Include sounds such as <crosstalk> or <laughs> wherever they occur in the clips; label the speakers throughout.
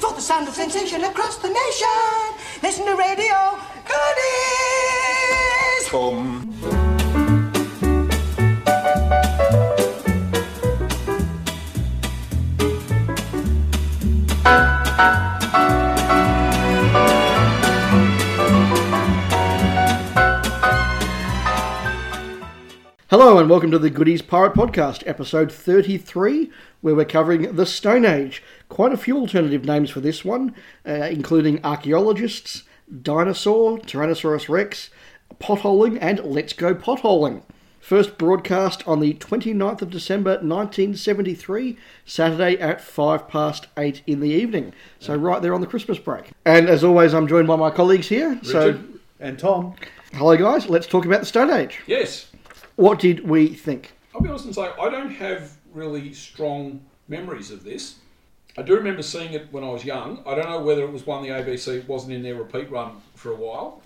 Speaker 1: For the sound of sensation across the nation. Listen to radio goodies.
Speaker 2: Boom.
Speaker 3: Hello and welcome to the Goodies Pirate Podcast, episode 33, where we're covering the Stone Age. Quite a few alternative names for this one, uh, including archaeologists, dinosaur, Tyrannosaurus rex, potholing, and let's go potholing. First broadcast on the 29th of December 1973, Saturday at 5 past 8 in the evening. So, right there on the Christmas break. And as always, I'm joined by my colleagues here. So,
Speaker 4: Richard and Tom.
Speaker 3: hello guys, let's talk about the Stone Age.
Speaker 5: Yes.
Speaker 3: What did we think?
Speaker 5: I'll be honest and say I don't have really strong memories of this. I do remember seeing it when I was young. I don't know whether it was one the ABC wasn't in their repeat run for a while.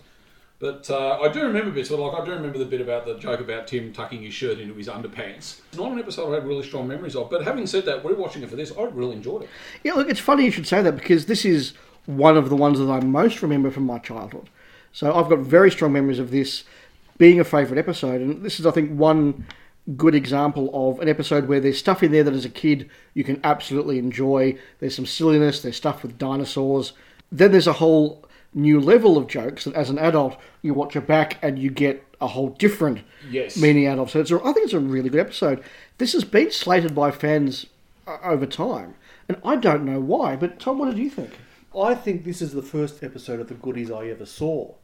Speaker 5: But uh, I do remember bits, but like I do remember the bit about the joke about Tim tucking his shirt into his underpants. It's not an episode I had really strong memories of. But having said that, we're watching it for this. I really enjoyed it.
Speaker 3: Yeah, look, it's funny you should say that because this is one of the ones that I most remember from my childhood. So I've got very strong memories of this being a favourite episode, and this is, I think, one good example of an episode where there's stuff in there that as a kid you can absolutely enjoy. There's some silliness, there's stuff with dinosaurs. Then there's a whole new level of jokes that as an adult you watch it back and you get a whole different
Speaker 5: Yes.
Speaker 3: meaning out of. So it's a, I think it's a really good episode. This has been slated by fans uh, over time, and I don't know why. But Tom, what did you think?
Speaker 4: I think this is the first episode of the goodies I ever saw.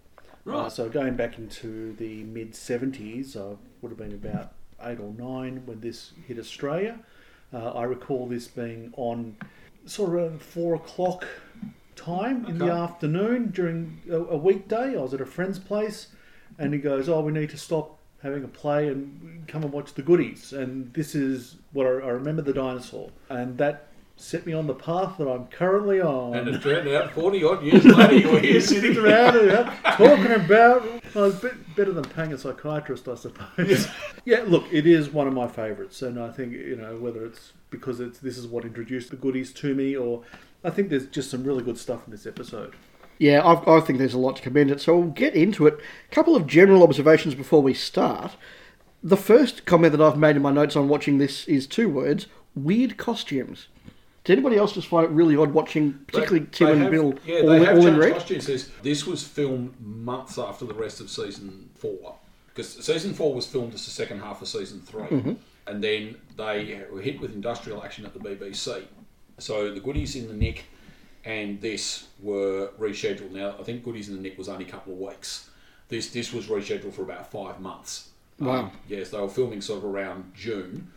Speaker 5: Right.
Speaker 4: Uh, so going back into the mid 70s, I would have been about eight or nine when this hit Australia. Uh, I recall this being on sort of four o'clock time in the afternoon during a, a weekday. I was at a friend's place and he goes, Oh, we need to stop having a play and come and watch the goodies. And this is what I, I remember the dinosaur. And that set me on the path that I'm currently on.
Speaker 5: And it turned out 40 odd years later, <laughs> you're here sitting
Speaker 4: sitting around and, uh, talking about. Well, it's bit better than paying a psychiatrist, I suppose. <laughs> yeah, look, it is one of my favourites, and I think you know whether it's because it's this is what introduced the goodies to me, or I think there's just some really good stuff in this episode.
Speaker 3: Yeah, I've, I think there's a lot to commend it. So we'll get into it. A couple of general observations before we start. The first comment that I've made in my notes on watching this is two words: weird costumes. Did anybody else just find it really odd watching, particularly
Speaker 5: They-
Speaker 3: Tim
Speaker 5: they
Speaker 3: and
Speaker 5: have-
Speaker 3: Bill,
Speaker 5: yeah,
Speaker 3: all,
Speaker 5: they have
Speaker 3: all in red?
Speaker 5: costumes. Says this was filmed months after the rest of season four, because season four was filmed as the second half of season 3
Speaker 3: Mm-hmm.
Speaker 5: and then they were hit with industrial action at the BBC. So the goodies in the nick and this were rescheduled. Now I think goodies in the nick was only a couple of weeks. This this was rescheduled for about five months.
Speaker 3: Wow.
Speaker 5: Um, yes, they were filming sort of around June,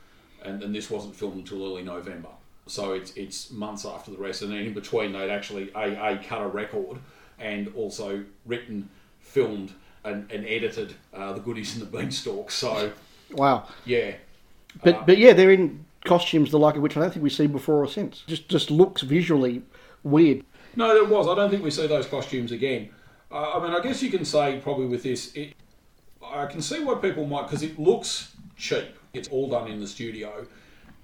Speaker 5: and, and this wasn't filmed until early November. So it's it's months after the rest, and then in between they'd actually a, a cut a record and also written, filmed, and, and edited uh, the goodies in the beanstalk. So
Speaker 3: Wow.
Speaker 5: yeah,
Speaker 3: But
Speaker 5: Uh,
Speaker 3: but yeah, they're in costumes the like of which I don't think we've seen before or since. Just just looks visually weird.
Speaker 5: no, it was. I don't think we see those costumes again. Uh, I mean, I guess you can say probably with this, it, I can see why people might because it looks cheap. It's all done in the studio.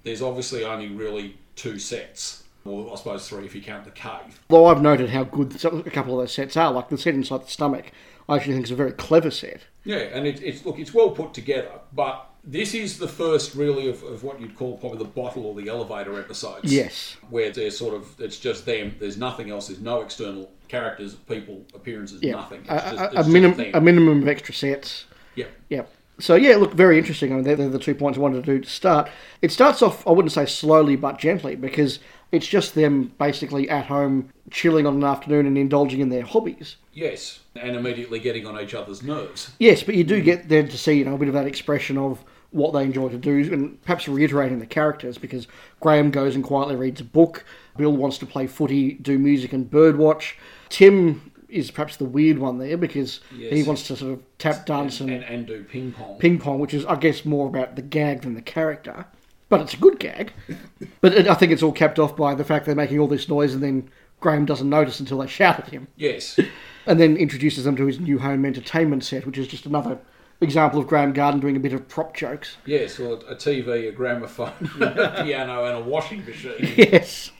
Speaker 5: There's obviously only really two sets, or I suppose three if you count the cave.
Speaker 3: Though I've noted how good a couple of those sets are, like the set inside the stomach. I actually think it's a very clever set.
Speaker 5: Yeah, and it, it's look, it's well put together, but this is the first really of, of what you'd call probably the bottle or the elevator episodes.
Speaker 3: Yes.
Speaker 5: where they're sort of it's just them. There's nothing else. There's no external characters, people, appearances,
Speaker 3: Yeah,
Speaker 5: nothing. It's
Speaker 3: a,
Speaker 5: just,
Speaker 3: a, a, minim, a minimum of extra sets.
Speaker 5: yeah.
Speaker 3: Yeah. So yeah, look, very interesting. I mean, they're, they're the two points I wanted to do to start. It starts off, I wouldn't say slowly, but gently, because it's just them basically at home chilling on an afternoon and indulging in their hobbies.
Speaker 5: Yes, and immediately getting on each other's nerves.
Speaker 3: Yes, but you do get there to see, you know, a bit of that expression of what they enjoy to do, and perhaps reiterating the characters, because Graeme goes and quietly reads a book. Bill wants to play footy, do music, and birdwatch. Tim is perhaps the weird one there because he wants to sort of tap dance and,
Speaker 5: and, and do ping pong.
Speaker 3: ping pong, which is, I guess, more about the gag than the character. But it's a good gag. <laughs> but it, I think it's all capped off by the fact they're making all this noise and then Graeme doesn't notice until they shout at him.
Speaker 5: Yes, <laughs>
Speaker 3: And then introduces them to his new home entertainment set, which is just another example of Graeme Garden doing a bit of prop jokes.
Speaker 5: yes, or a TV, a gramophone, <laughs> a piano, and a washing machine.
Speaker 3: Yes.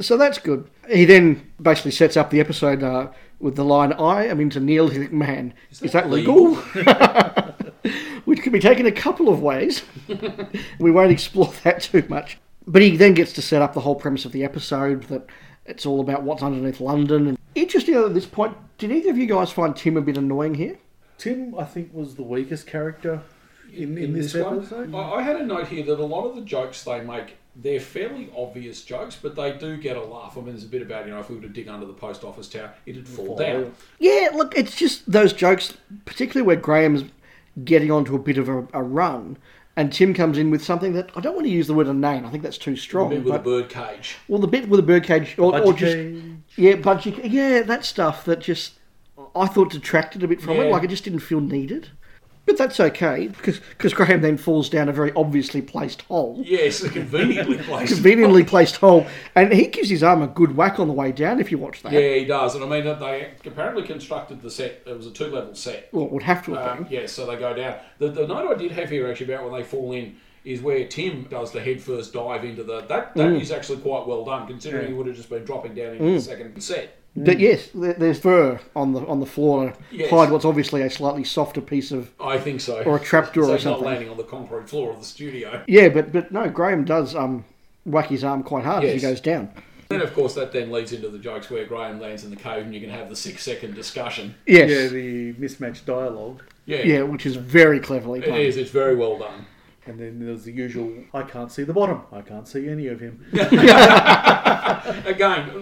Speaker 3: So that's good. He then basically sets up the episode uh, with the line, I am into Neolithic man. Is that, legal? <laughs> <laughs> Which could be taken a couple of ways. <laughs> we won't explore that too much. But he then gets to set up the whole premise of the episode that it's all about what's underneath London. And interesting at this point, did either of you guys find Tim a bit annoying here?
Speaker 4: Tim, I think, was the weakest character in, in, this,
Speaker 5: one.
Speaker 4: episode.
Speaker 5: I, I had a note here that a lot of the jokes they make, they're fairly obvious jokes, but they do get a laugh. I mean, there's a bit about, you know, if we were to dig under the post office tower, it'd fall
Speaker 4: Fall.
Speaker 5: down.
Speaker 3: Yeah, look, it's just those jokes, particularly where Graeme's getting onto a bit of a, a run, and Tim comes in with something that I don't want to use the word inane. I think that's too
Speaker 5: A
Speaker 3: strong.
Speaker 5: bit with a
Speaker 3: but,
Speaker 5: bird cage.
Speaker 3: well, the bit with the birdcage, or, or just
Speaker 4: Cage.
Speaker 3: yeah, budgie, yeah, that stuff that just I thought detracted a bit from it. Like it just didn't feel needed. But that's okay because because Graeme then falls down a very obviously placed hole.
Speaker 5: Yes, a conveniently placed. <laughs>
Speaker 3: Conveniently placed hole, and he gives his arm a good whack on the way down. If you watch that,
Speaker 5: Yeah, he does. And I mean, they apparently constructed the set, it was a two level set.
Speaker 3: well, it would have to have
Speaker 5: Um, yeah, so they go down. The, the note I did have here actually about when they fall in is where Tim does the head first dive into the. That, that is actually quite well done considering he would have just been dropping down into the second set.
Speaker 3: But yes, there's fur on the on the floor to
Speaker 5: Yes.
Speaker 3: hide what's obviously a slightly softer piece of.
Speaker 5: I think so.
Speaker 3: Or a trapdoor
Speaker 5: so
Speaker 3: or
Speaker 5: it's not
Speaker 3: something.
Speaker 5: landing on the concrete floor of the studio.
Speaker 3: Yeah, but but no, Graeme does um whack his arm quite hard as he goes down.
Speaker 5: Then, of course, that then leads into the jokes where Graeme lands in the cave and you can have the six second discussion.
Speaker 3: Yes,
Speaker 4: Yeah, the mismatched dialogue.
Speaker 5: Yeah,
Speaker 3: yeah, which is very cleverly
Speaker 5: it
Speaker 3: done.
Speaker 5: is. It's very well done.
Speaker 4: And then there's the usual, I can't see the bottom. I can't see any of him. <laughs> <laughs>
Speaker 5: Again,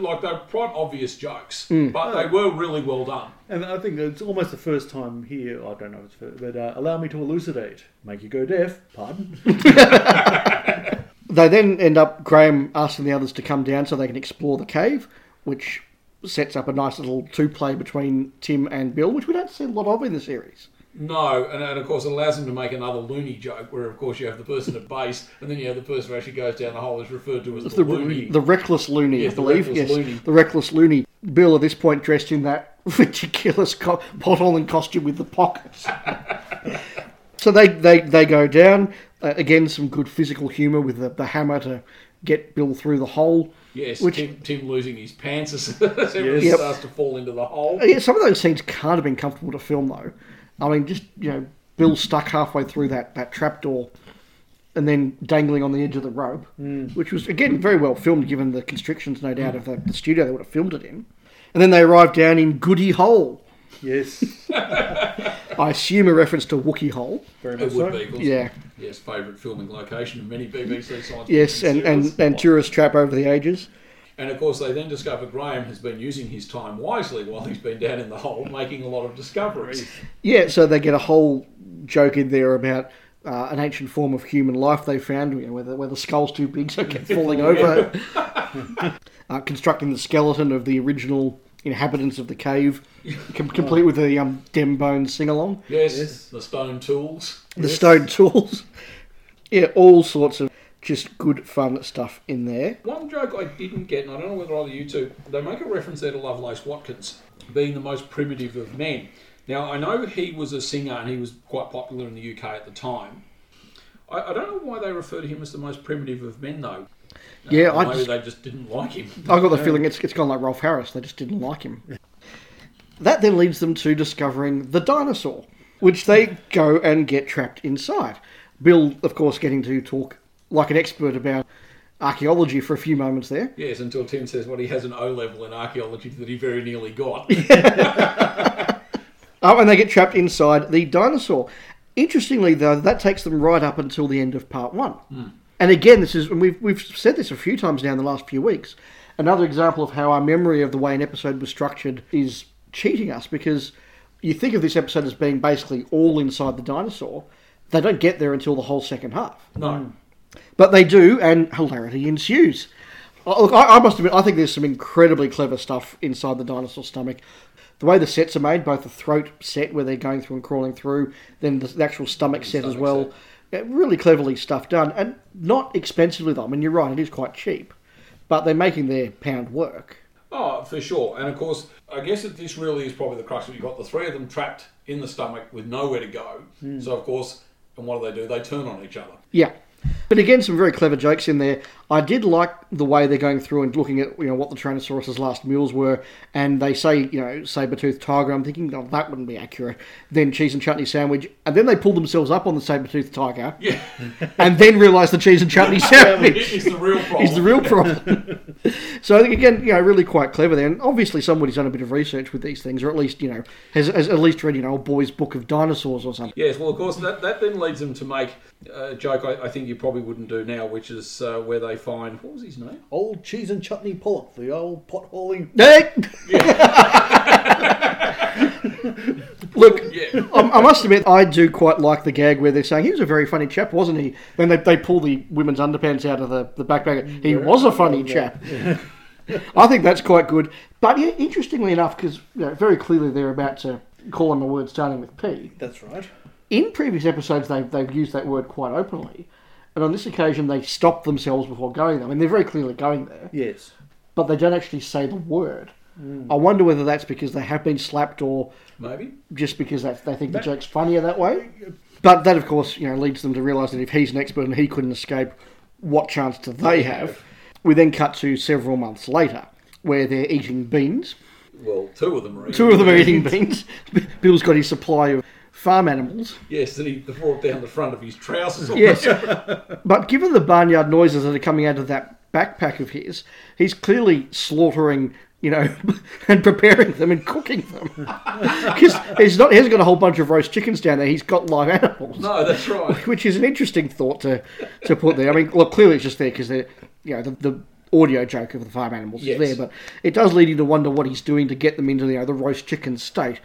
Speaker 5: like they're quite obvious jokes,
Speaker 3: Mm.
Speaker 5: but they were really well done.
Speaker 4: And I think it's almost the first time here, I don't know if it's first, but uh, allow me to elucidate. Make you go deaf. Pardon? <laughs>
Speaker 3: They then end up Graeme asking the others to come down so they can explore the cave, which sets up a nice little two play between Tim and Bill, which we don't see a lot of in the series.
Speaker 5: No, and, and of course it allows him to make another loony joke, where of course you have the person at base, and then you have the person who actually goes down the hole is referred to as the,
Speaker 3: The,
Speaker 5: loony.
Speaker 3: the reckless loony,
Speaker 5: Yes,
Speaker 3: I
Speaker 5: the
Speaker 3: believe.
Speaker 5: reckless
Speaker 3: yes,
Speaker 5: loony.
Speaker 3: the reckless loony. Bill at this point dressed in that <laughs> ridiculous co- potholing costume with the pockets. <laughs> so they, they, they go down. Uh, again, some good physical humour with the, the hammer to get Bill through the hole.
Speaker 5: Yes,
Speaker 3: Which-
Speaker 5: Tim, Tim losing his pants as, <laughs> everyone
Speaker 3: Yep.
Speaker 5: starts to fall into the hole.
Speaker 3: Uh, Yeah, some of those scenes can't have been comfortable to film though. I mean, just you know, Bill stuck halfway through that that trapdoor, and then dangling on the edge of the rope, hmm. which was again very well filmed given the constrictions, no doubt, of the, the studio they would have filmed it in. And then they arrive down in Goody Hole.
Speaker 4: yes. <laughs>
Speaker 3: I assume a reference to Wookey Hole.
Speaker 4: Very
Speaker 5: It
Speaker 4: much
Speaker 5: would
Speaker 4: so.
Speaker 5: be, 'cause,
Speaker 3: Yeah.
Speaker 5: Yes, favourite filming location of many BBC science
Speaker 3: Yes,
Speaker 5: fiction
Speaker 3: and, and, and tourist trap over the ages.
Speaker 5: And of course, they then discover Graeme has been using his time wisely while he's been down in the hole, making a lot of discoveries.
Speaker 3: Yeah, so they get a whole joke in there about uh, an ancient form of human life they found, you know, where, the, where the skull's too big, so it kept falling over. <laughs> <laughs> uh, constructing the skeleton of the original inhabitants of the cave, com- complete with the um, Dem Bones sing along,
Speaker 5: Yes,
Speaker 4: Yes.
Speaker 5: the stone tools.
Speaker 3: the stone tools. <laughs> Yeah, all sorts of just good fun stuff in there.
Speaker 5: One joke I didn't get, and I don't know whether either you two, they make a reference there to Lovelace Watkins being the most primitive of men. Now, I know he was a singer and he was quite popular in the UK at the time. I, I don't know why they refer to him as the most primitive of men, though.
Speaker 3: Yeah,
Speaker 5: Uh,
Speaker 3: I
Speaker 5: maybe
Speaker 3: just-
Speaker 5: they just didn't like him.
Speaker 3: I got the <laughs> feeling it's, it's gone like Rolf Harris. They just didn't like him. That then leads them to discovering the dinosaur, which they go and get trapped inside. Bill, of course, getting to talk like an expert about archaeology for a few moments there.
Speaker 5: Yes, until Tim says, well, he has an O level in archaeology that he very nearly got. <laughs>
Speaker 3: Oh, and they get trapped inside the dinosaur. Interestingly, though, that takes them right up until the end of part one. Hmm. And again, this is, and we've, we've said this a few times now in the last few weeks, another example of how our memory of the way an episode was structured is cheating us because you think of this episode as being basically all inside the dinosaur. They don't get there until the whole second half.
Speaker 5: no. Hmm.
Speaker 3: But they do, and hilarity ensues. Oh, Look, I, I must admit, I think there's some incredibly clever stuff inside the dinosaur stomach. The way the sets are made, both the throat set where they're going through and crawling through, then the, the actual stomach set as
Speaker 5: stomach
Speaker 3: well. Yeah, really cleverly stuff done, and not expensively though. I mean, you're right, it is quite cheap, but they're making their pound work.
Speaker 5: Oh, for sure. And of course, I guess that this really is probably the crux of it. You've got the three of them trapped in the stomach with nowhere to go. Hmm. So, of course, and what do they do? They turn on each other.
Speaker 3: Yeah. But again, some very clever jokes in there. I did like the way they're going through and looking at you know what the Tyrannosaurus's last meals were, and they say you know saber-toothed tiger. I'm thinking, oh, that wouldn't be accurate. Then cheese and chutney sandwich, and then they pull themselves up on the saber-toothed tiger,
Speaker 5: Yeah, <laughs>
Speaker 3: and then realise the cheese and chutney <laughs> sandwich
Speaker 5: it's the real problem.
Speaker 3: is the real problem. so I think again, you know, really quite clever there, and obviously somebody's done a bit of research with these things, or at least you know has, has at least read you know a boy's book of dinosaurs or something.
Speaker 5: Yes, well, of course, that, that then leads them to make a joke I, I think you probably wouldn't do now, which is uh, where they find what was his name?
Speaker 4: Old cheese and chutney Pollock, the old pot hauling.
Speaker 3: Hey! <laughs> Look,
Speaker 5: Yeah,
Speaker 3: I, I must admit, I do quite like the gag where they're saying he was a very funny chap, wasn't he? Then they, they pull the women's underpants out of the, the backpack. He was a funny chap. I think that's quite good. But yeah, interestingly enough, because you know, very clearly they're about to call him a word starting with P.
Speaker 4: That's right.
Speaker 3: In previous episodes, they've, they've used that word quite openly. And on this occasion, they stop themselves before going there. I mean, they're very clearly going there,
Speaker 4: Yes.
Speaker 3: but they don't actually say the word. Hmm. I wonder whether that's because they have been slapped or
Speaker 5: maybe.
Speaker 3: just because that's, they think the joke's funnier that way. But that, of course, you know, leads them to realise that if he's an expert and he couldn't escape, what chance do they have? We then cut to several months later, where they're eating beans.
Speaker 5: Well, two of them are.
Speaker 3: Two of them are eating beans. <laughs> Bill's got his supply of farm animals.
Speaker 5: Yes, and he brought down the front of his trousers. <laughs>
Speaker 3: Yes. But given the barnyard noises that are coming out of that backpack of his, he's clearly slaughtering, you know, <laughs> and preparing them and cooking them. <laughs> Because he's not, he hasn't got a whole bunch of roast chickens down there. He's got live animals.
Speaker 5: No, that's right.
Speaker 3: which is an interesting thought to, to put there. I mean, look, clearly it's just there because you know the, the audio joke of the farm animals
Speaker 5: Yes.
Speaker 3: is there, but it does lead you to wonder what he's doing to get them into you know, the roast chicken state.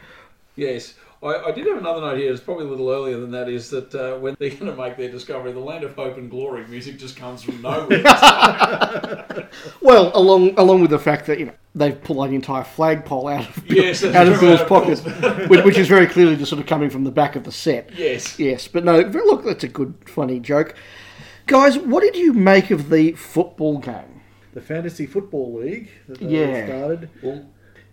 Speaker 5: Yes. I, I did have another note here. It's probably a little earlier than that. Is that uh, when they're going to make their discovery, the land of hope and glory music just comes from nowhere. <laughs>
Speaker 3: Well, along along with the fact that you know they've pulled an entire flagpole out of
Speaker 5: Yes,
Speaker 3: out of Bill's
Speaker 5: out
Speaker 3: pocket, which, which is very clearly just sort of coming from the back of the set.
Speaker 5: yes.
Speaker 3: Yes, but no, look, that's a good, funny joke. Guys, what did you make of the football game?
Speaker 4: The Fantasy Football League that they
Speaker 3: Yeah.
Speaker 4: started.
Speaker 5: Well,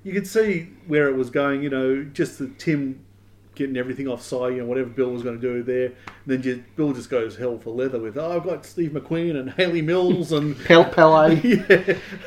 Speaker 4: You could see where it was going, you know, just the Tim getting everything offside, you know, whatever Bill was going to do there. And then just, Bill just goes hell for leather with, oh, I've got Steve McQueen and <laughs> Hayley Mills and. <laughs>
Speaker 3: Pel Pele. <laughs>
Speaker 4: yeah.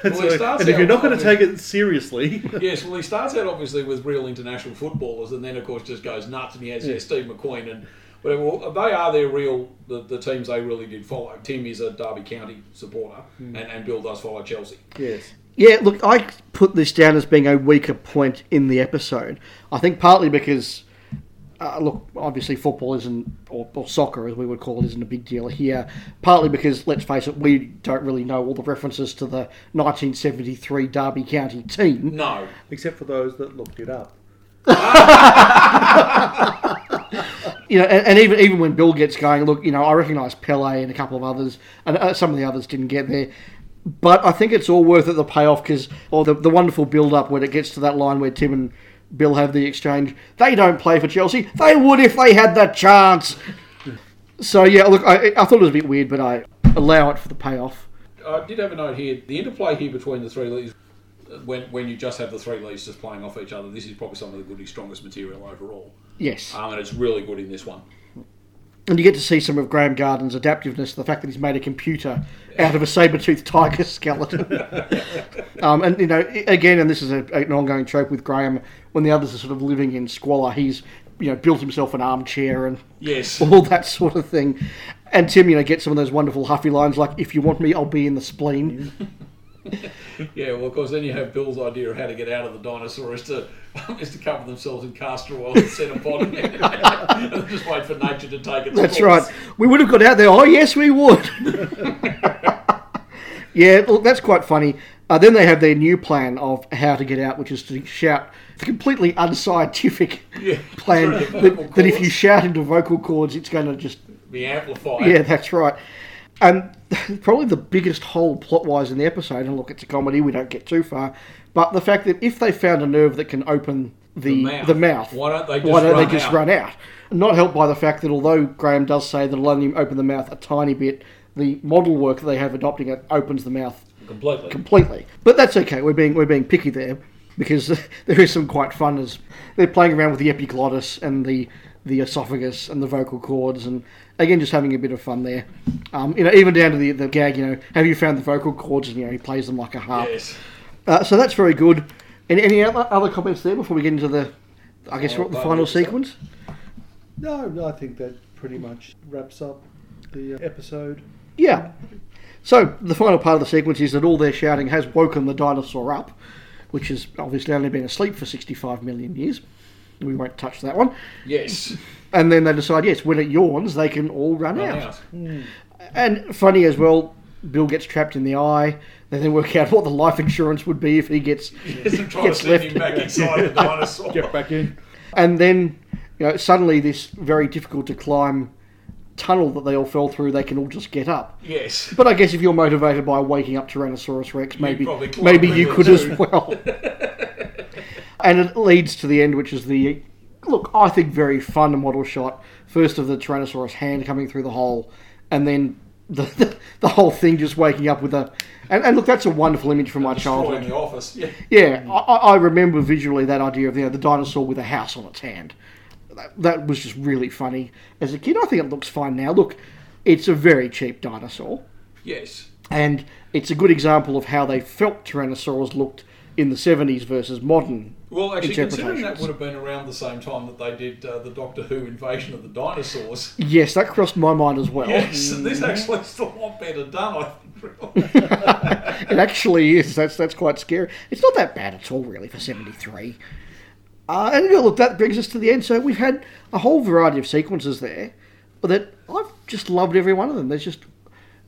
Speaker 4: And,
Speaker 5: Well,
Speaker 4: so-
Speaker 5: starts
Speaker 4: and if you're not going to take it seriously,
Speaker 5: yes. Well, he starts out obviously with real international footballers, and then of course just goes nuts, and he has yeah. Steve McQueen and whatever. Well, they are their real the, the teams they really did follow. Tim is a Derby County supporter, hmm. and, and Bill does follow Chelsea.
Speaker 4: yes.
Speaker 3: Yeah, look, I put this down as being a weaker point in the episode. I think partly because, uh, look, obviously football isn't, or, or soccer as we would call it, isn't a big deal here. Partly because, let's face it, we don't really know all the references to the 1973 Derby County team.
Speaker 5: No,
Speaker 4: Except for those that looked it up. <laughs>
Speaker 3: You know, and, and even even when Bill gets going, look, you know, I recognise Pele and a couple of others, and uh, some of the others didn't get there. But I think it's all worth it the payoff because, or the, the wonderful build up when it gets to that line where Tim and Bill have the exchange. They don't play for Chelsea. They would if they had the chance. So yeah, look, I, I thought it was a bit weird, but I allow it for the payoff.
Speaker 5: I did have a note here. The interplay here between the three leagues, when when you just have the three leagues just playing off each other, this is probably some of the Goodies' strongest material overall.
Speaker 3: Yes,
Speaker 5: Um, and it's really good in this one.
Speaker 3: And you get to see some of Graeme Garden's adaptiveness, the fact that he's made a computer out of a saber-toothed tiger skeleton. <laughs> um, and you know, again, and this is a, an ongoing trope with Graeme. When the others are sort of living in squalor, he's you know built himself an armchair and
Speaker 5: Yes. <laughs>
Speaker 3: all that sort of thing. And Tim, you know, gets some of those wonderful huffy lines like, "If you want me, I'll be in the spleen." <laughs> <laughs>
Speaker 5: Yeah, well, of course, then you have Bill's idea of how to get out of the dinosaur is to <laughs> is to cover themselves in castor oil and set upon it, <laughs> and just wait for nature to take its
Speaker 3: That's
Speaker 5: course.
Speaker 3: right. We would have got out there. Oh yes, we would. yeah, look, that's quite funny. Uh, then they have their new plan of how to get out, which is to shout the completely unscientific
Speaker 5: Yeah,
Speaker 3: plan that, that if you shout into vocal cords, it's going to just
Speaker 5: Be amplified.
Speaker 3: yeah, that's right. And <laughs> probably the biggest hole plot wise in the episode, and look, it's a comedy, we don't get too far, but the fact that if they found a nerve that can open the,
Speaker 5: mouth.
Speaker 3: the mouth,
Speaker 5: Why don't they just
Speaker 3: why don't
Speaker 5: run
Speaker 3: they just
Speaker 5: out?
Speaker 3: run out? Not helped by the fact that although Graeme does say that it'll only open the mouth a tiny bit, the model work that they have adopting it opens the mouth
Speaker 5: completely.
Speaker 3: completely. But that's okay. We're being we're being picky there because <laughs> there is some quite fun as they're playing around with the epiglottis and the the esophagus and the vocal cords, and again, just having a bit of fun there. Um, you know, even down to the, the gag, you know, have you found the vocal cords? And, you know, he plays them like a harp.
Speaker 5: Yes.
Speaker 3: Uh, so that's very good. Any, any other, other comments there before we get into the, I guess,
Speaker 5: Oh,
Speaker 3: the
Speaker 5: final
Speaker 3: final sequence?
Speaker 4: No, no, I think that pretty much wraps up the uh, episode.
Speaker 3: Yeah. So the final part of the sequence is that all their shouting has woken the dinosaur up, which has obviously only been asleep for 65 million years. We won't touch that one.
Speaker 5: Yes.
Speaker 3: And then they decide, yes, when it yawns, they can all run,
Speaker 5: Run
Speaker 3: out.
Speaker 5: out. Hmm.
Speaker 3: And funny as well, Bill gets trapped in the eye. They then work out what the life insurance would be if he gets. <laughs>
Speaker 5: Yes, I'm trying to
Speaker 3: Gets left.
Speaker 5: him back inside <laughs> the dinosaur.
Speaker 4: Get back in.
Speaker 3: And then, you know, suddenly this very difficult to climb tunnel that they all fell through, they can all just get up.
Speaker 5: Yes.
Speaker 3: But I guess if you're motivated by waking up Tyrannosaurus Rex, maybe
Speaker 5: probably
Speaker 3: maybe you
Speaker 5: quickly
Speaker 3: could as well. <laughs> and it leads to the end, which is the look. I think very fun model shot. First of the Tyrannosaurus hand coming through the hole, and then the the, the whole thing just waking up with a. And, and look, that's a wonderful image from my childhood.
Speaker 5: the office. Yeah.
Speaker 3: Yeah, I, I I remember visually that idea of you know, the dinosaur with a house on its hand. That, that was just really funny as a kid. I think it looks fine now. Look, it's a very cheap dinosaur.
Speaker 5: Yes.
Speaker 3: And it's a good example of how they felt Tyrannosaurus looked in the 70s versus modern.
Speaker 5: Well, actually, considering that would have been around the same time that they did uh, the Doctor Who invasion of the dinosaurs.
Speaker 3: Yes, that crossed my mind as well.
Speaker 5: Yes, and this actually is a lot better done, I think. <laughs>
Speaker 3: It actually is. That's that's quite scary. It's not that bad at all, really, for 73. Uh, and yeah, look, that brings us to the end. So we've had a whole variety of sequences there that I've just loved every one of them. There's just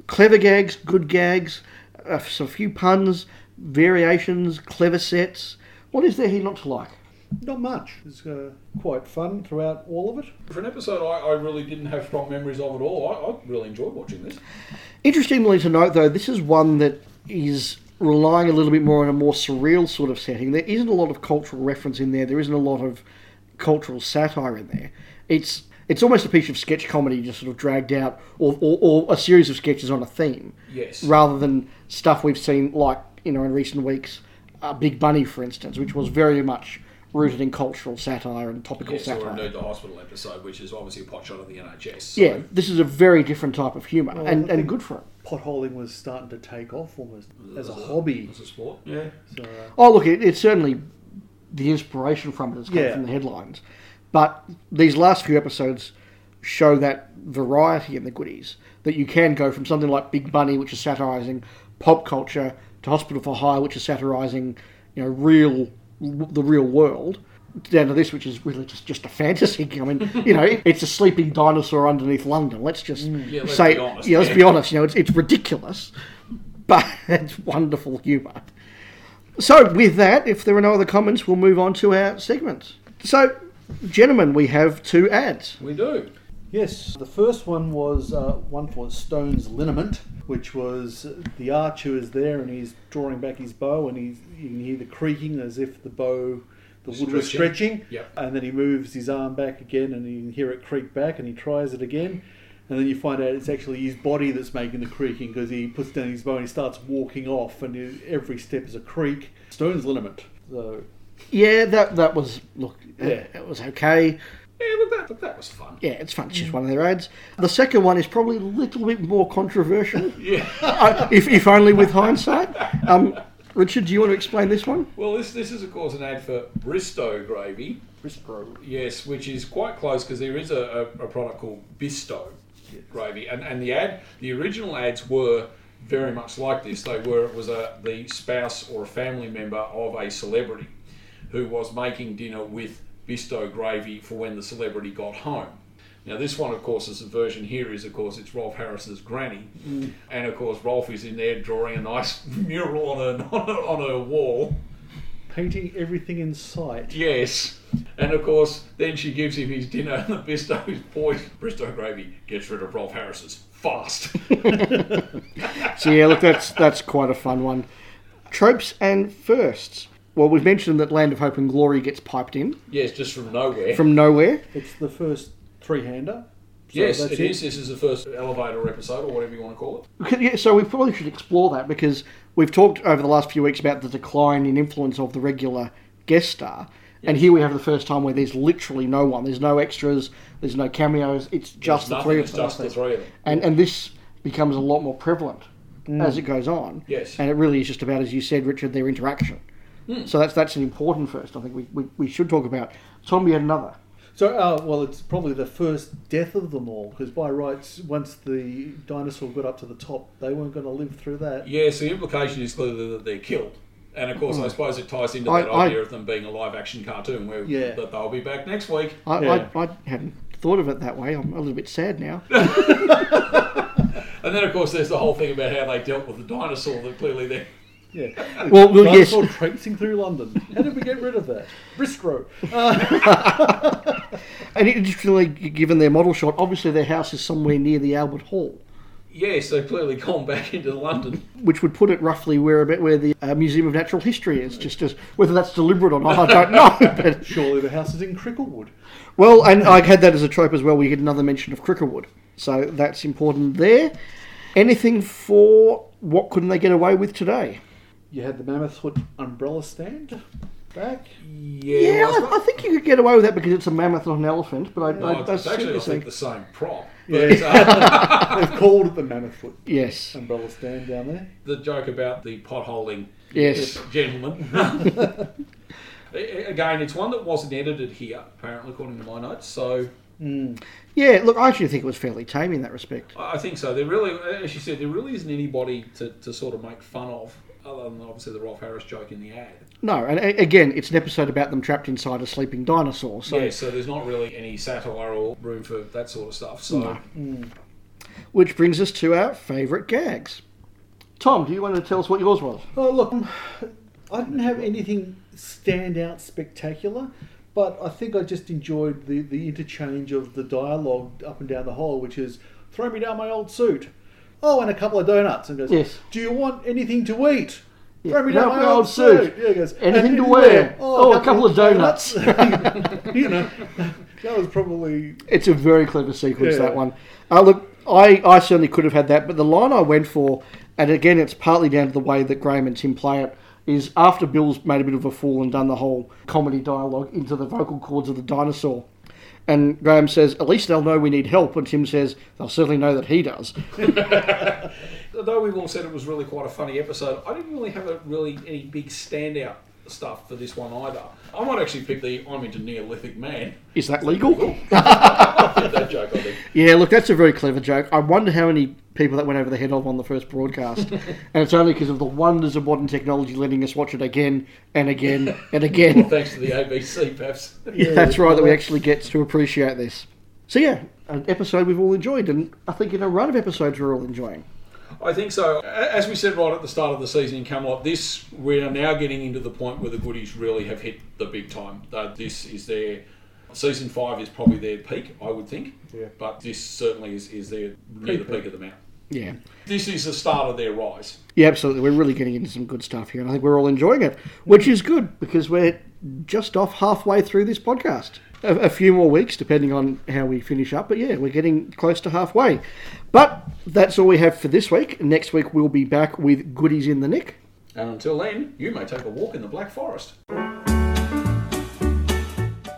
Speaker 3: clever gags, good gags, uh, a few puns, variations, clever sets. What is there he not to like?
Speaker 4: Not much. It's uh, quite fun throughout all of it.
Speaker 5: For an episode I, I really didn't have strong memories of at all, I, I really enjoyed watching this.
Speaker 3: Interestingly to note, though, this is one that is relying a little bit more on a more surreal sort of setting. There isn't a lot of cultural reference in there. There isn't a lot of cultural satire in there. It's it's almost a piece of sketch comedy just sort of dragged out, or, or, or a series of sketches on a theme,
Speaker 5: Yes.
Speaker 3: rather than stuff we've seen like you know in recent weeks, uh, Big Bunny, for instance, which was very much rooted in cultural satire and topical
Speaker 5: Yes, or
Speaker 3: satire.
Speaker 5: indeed the hospital episode, which is obviously a pot shot of the NHS. So,
Speaker 3: Yeah, this is a very different type of humour,
Speaker 4: Well,
Speaker 3: and, and good for it.
Speaker 4: Potholing was starting to take off almost as a hobby.
Speaker 5: As a sport. Yeah.
Speaker 4: So, uh,
Speaker 3: Oh, look, it, it's certainly the inspiration from it has come
Speaker 4: Yeah.
Speaker 3: from the headlines. But these last few episodes show that variety in the goodies that you can go from something like Big Bunny, which is satirizing pop culture, to Hospital for Hire, which is satirizing, you know, real the real world, down to this, which is really just, just a fantasy. I mean, you know, <laughs> it's a sleeping dinosaur underneath London. Let's just mm.
Speaker 5: Yeah, let's
Speaker 3: say,
Speaker 5: honest.
Speaker 3: yeah, let's be honest. You know, it's, it's ridiculous, <laughs> but it's wonderful humour. So, with that, if there are no other comments, we'll move on to our segments. So, gentlemen, we have two ads.
Speaker 5: We do.
Speaker 4: Yes, the first one was uh, one for Stone's Liniment, which was the archer is there and he's drawing back his bow, and he's, you can hear the creaking as if the bow, the wood was
Speaker 5: Stretching.
Speaker 4: stretching.
Speaker 5: Yep.
Speaker 4: And then he moves his arm back again, and you can hear it creak back, and he tries it again. And then you find out it's actually his body that's making the creaking because he puts down his bow and he starts walking off, and he- every step is a creak. Stone's Liniment. So
Speaker 3: Yeah, that that was look,
Speaker 4: Yeah.
Speaker 3: it was okay.
Speaker 5: Yeah, look, that, look, that was fun.
Speaker 3: Yeah, it's fun. It's just one of their ads. The second one is probably a little bit more controversial, <laughs>
Speaker 5: Yeah. <laughs>
Speaker 3: uh, if if only with hindsight. Um, Richard, do you want to explain this one?
Speaker 5: Well, this this is of course an ad for Bristow gravy.
Speaker 3: Briscoe.
Speaker 5: Yes, which is quite close because there is a, a, a product called Bisto gravy, and and the ad, the original ads were very much like this. They were it was a the spouse or a family member of a celebrity who was making dinner with Bisto gravy for when the celebrity got home. Now this one, of course, is the version here is of course it's Rolf Harris's granny, mm. and of course Rolf is in there drawing a nice <laughs> mural on her <laughs> on her, on her wall.
Speaker 4: painting everything in sight.
Speaker 5: Yes. And of course, then she gives him his dinner, and the Bristow boy, Bristow gravy, gets rid of Rolf Harris's fast. <laughs>
Speaker 3: So yeah, look, that's that's quite a fun one. Tropes and firsts. Well, we've mentioned that Land of Hope and Glory gets piped in
Speaker 5: yes, just from nowhere.
Speaker 3: from nowhere.
Speaker 4: It's the first three-hander. So
Speaker 5: yes,
Speaker 4: that's
Speaker 5: it is. This is the first elevator episode, or whatever you want to call it.
Speaker 3: Okay, Yeah, so we probably should explore that because we've talked over the last few weeks about the decline in influence of the regular guest star, And here we have the first time where there's literally no one. There's no extras. There's no cameos. It's just
Speaker 5: There's
Speaker 3: the three of
Speaker 5: it's
Speaker 3: them.
Speaker 5: just the three of them.
Speaker 3: And and this becomes a lot more prevalent mm. as it goes on.
Speaker 5: Yes.
Speaker 3: And it really is just about, as you said, Richard, their interaction. So that's that's an important first. I think we, we, we should talk about. Tom, we had another.
Speaker 4: So, uh, well, it's probably the first death of them all because by rights, once the dinosaur got up to the top, they weren't going to live through that.
Speaker 5: Yes, the implication is clearly that they're killed. And of course, I suppose it ties into
Speaker 3: I-
Speaker 5: that
Speaker 3: I-
Speaker 5: idea of them being a live action cartoon where
Speaker 4: Yeah.
Speaker 5: that they'll be back next week.
Speaker 3: I,
Speaker 4: Yeah.
Speaker 3: I, I hadn't thought of it that way. I'm a little bit sad now. <laughs>
Speaker 5: And then, of course, there's the whole thing about how they dealt with the dinosaur that clearly they're.
Speaker 4: Yeah.
Speaker 3: well, well yes.
Speaker 4: Dinosaur traipsing through London. How did we get rid of that? Bristro. <laughs>
Speaker 3: And interestingly, given their model shot, obviously their house is somewhere near the Albert Hall,
Speaker 5: Yes, they've clearly gone back into London.
Speaker 3: which would put it roughly where about where the uh, Museum of Natural History is. Just as whether that's deliberate or not, I don't know. <laughs> But
Speaker 4: Surely the house is in Cricklewood.
Speaker 3: well, and I had that as a trope as well. We get another mention of Cricklewood, so that's important there. Anything for what couldn't they get away with today?
Speaker 4: You had the Mammoth Foot umbrella stand back.
Speaker 5: Yeah,
Speaker 3: Yeah,
Speaker 5: well,
Speaker 3: I, I think you could get away with that because it's a mammoth, not an elephant. But I,
Speaker 5: no,
Speaker 3: I, I,
Speaker 5: it's actually, I think, the same prop.
Speaker 4: Yeah.
Speaker 5: But <laughs> uh,
Speaker 4: They've called it the Mammoth Foot
Speaker 3: Yes,
Speaker 4: umbrella stand down there.
Speaker 5: the joke about the potholing.
Speaker 3: yes.
Speaker 5: gentleman. <laughs> Again, it's one that wasn't edited here, apparently, according to my notes. So
Speaker 3: Yeah, look, I actually think it was fairly tame in that respect.
Speaker 5: I I think so. There really, as you said, there really isn't anybody to, to sort of make fun of, other than obviously the Rolf Harris joke in the ad.
Speaker 3: No, and a- again, it's an episode about them trapped inside a sleeping dinosaur. So,
Speaker 5: yeah, so there's not really any satire or room for that sort of stuff. So
Speaker 3: No. which brings us to our favourite gags. Tom, do you want to tell us what yours was?
Speaker 4: Oh, look, um, I didn't have anything stand out spectacular, but I think I just enjoyed the, the interchange of the dialogue up and down the hall, which is throw me down my old suit. Oh, and a couple of donuts. And goes,
Speaker 3: Yes.
Speaker 4: Do you want anything to eat?
Speaker 3: Yeah.
Speaker 4: Throw me down my old suit.
Speaker 3: suit.
Speaker 4: Yeah, he goes,
Speaker 3: Anything to wear?" Oh, a couple of <laughs> donuts. <laughs>
Speaker 4: you know, <laughs> that was probably
Speaker 3: It's a very clever sequence,
Speaker 4: Yeah.
Speaker 3: that one. Uh, look, I, I certainly could have had that, but the line I went for, and again, it's partly down to the way that Graeme and Tim play it, is after Bill's made a bit of a fool and done the whole comedy dialogue into the vocal cords of the dinosaur. And Graeme says, At least they'll know we need help. And Tim says, They'll certainly know that he does. <laughs>
Speaker 5: although we've all said it was really quite a funny episode, I didn't really have a really any big standout stuff for this one either. I might actually pick the I'm into Neolithic man.
Speaker 3: Is that legal? <laughs>
Speaker 5: that joke, I think.
Speaker 3: Yeah, look, that's a very clever joke. I wonder how many people that went over the head of on the first broadcast. <laughs> and it's only because of the wonders of modern technology letting us watch it again and again and again.
Speaker 5: Thanks to the ABC, perhaps. <laughs>
Speaker 3: Yeah, that's right, that we actually get to appreciate this. So, yeah, an episode we've all enjoyed, and I think in a run of episodes we're all enjoying.
Speaker 5: I think so. As we said right at the start of the season in Camelot, this we are now getting into the point where the goodies really have hit the big time. Uh, this is their season five is probably their peak, I would think.
Speaker 4: Yeah.
Speaker 5: But this certainly is, is their near the
Speaker 4: Peak,
Speaker 5: peak of the mountain.
Speaker 3: Yeah.
Speaker 5: This is the start of their rise.
Speaker 3: Yeah, absolutely. We're really getting into some good stuff here, and I think we're all enjoying it, which is good because we're just off halfway through this podcast. A, a few more weeks, depending on how we finish up, but yeah, we're getting close to halfway. But that's all we have for this week. Next week we'll be back with goodies in the nick.
Speaker 5: And until then, you may take a walk in the Black Forest.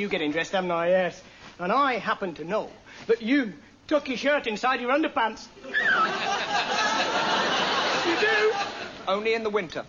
Speaker 2: You getting dressed, haven't I? Yes. And I happen to know that you tuck your shirt inside your underpants. <laughs> you do?
Speaker 6: Only in the winter.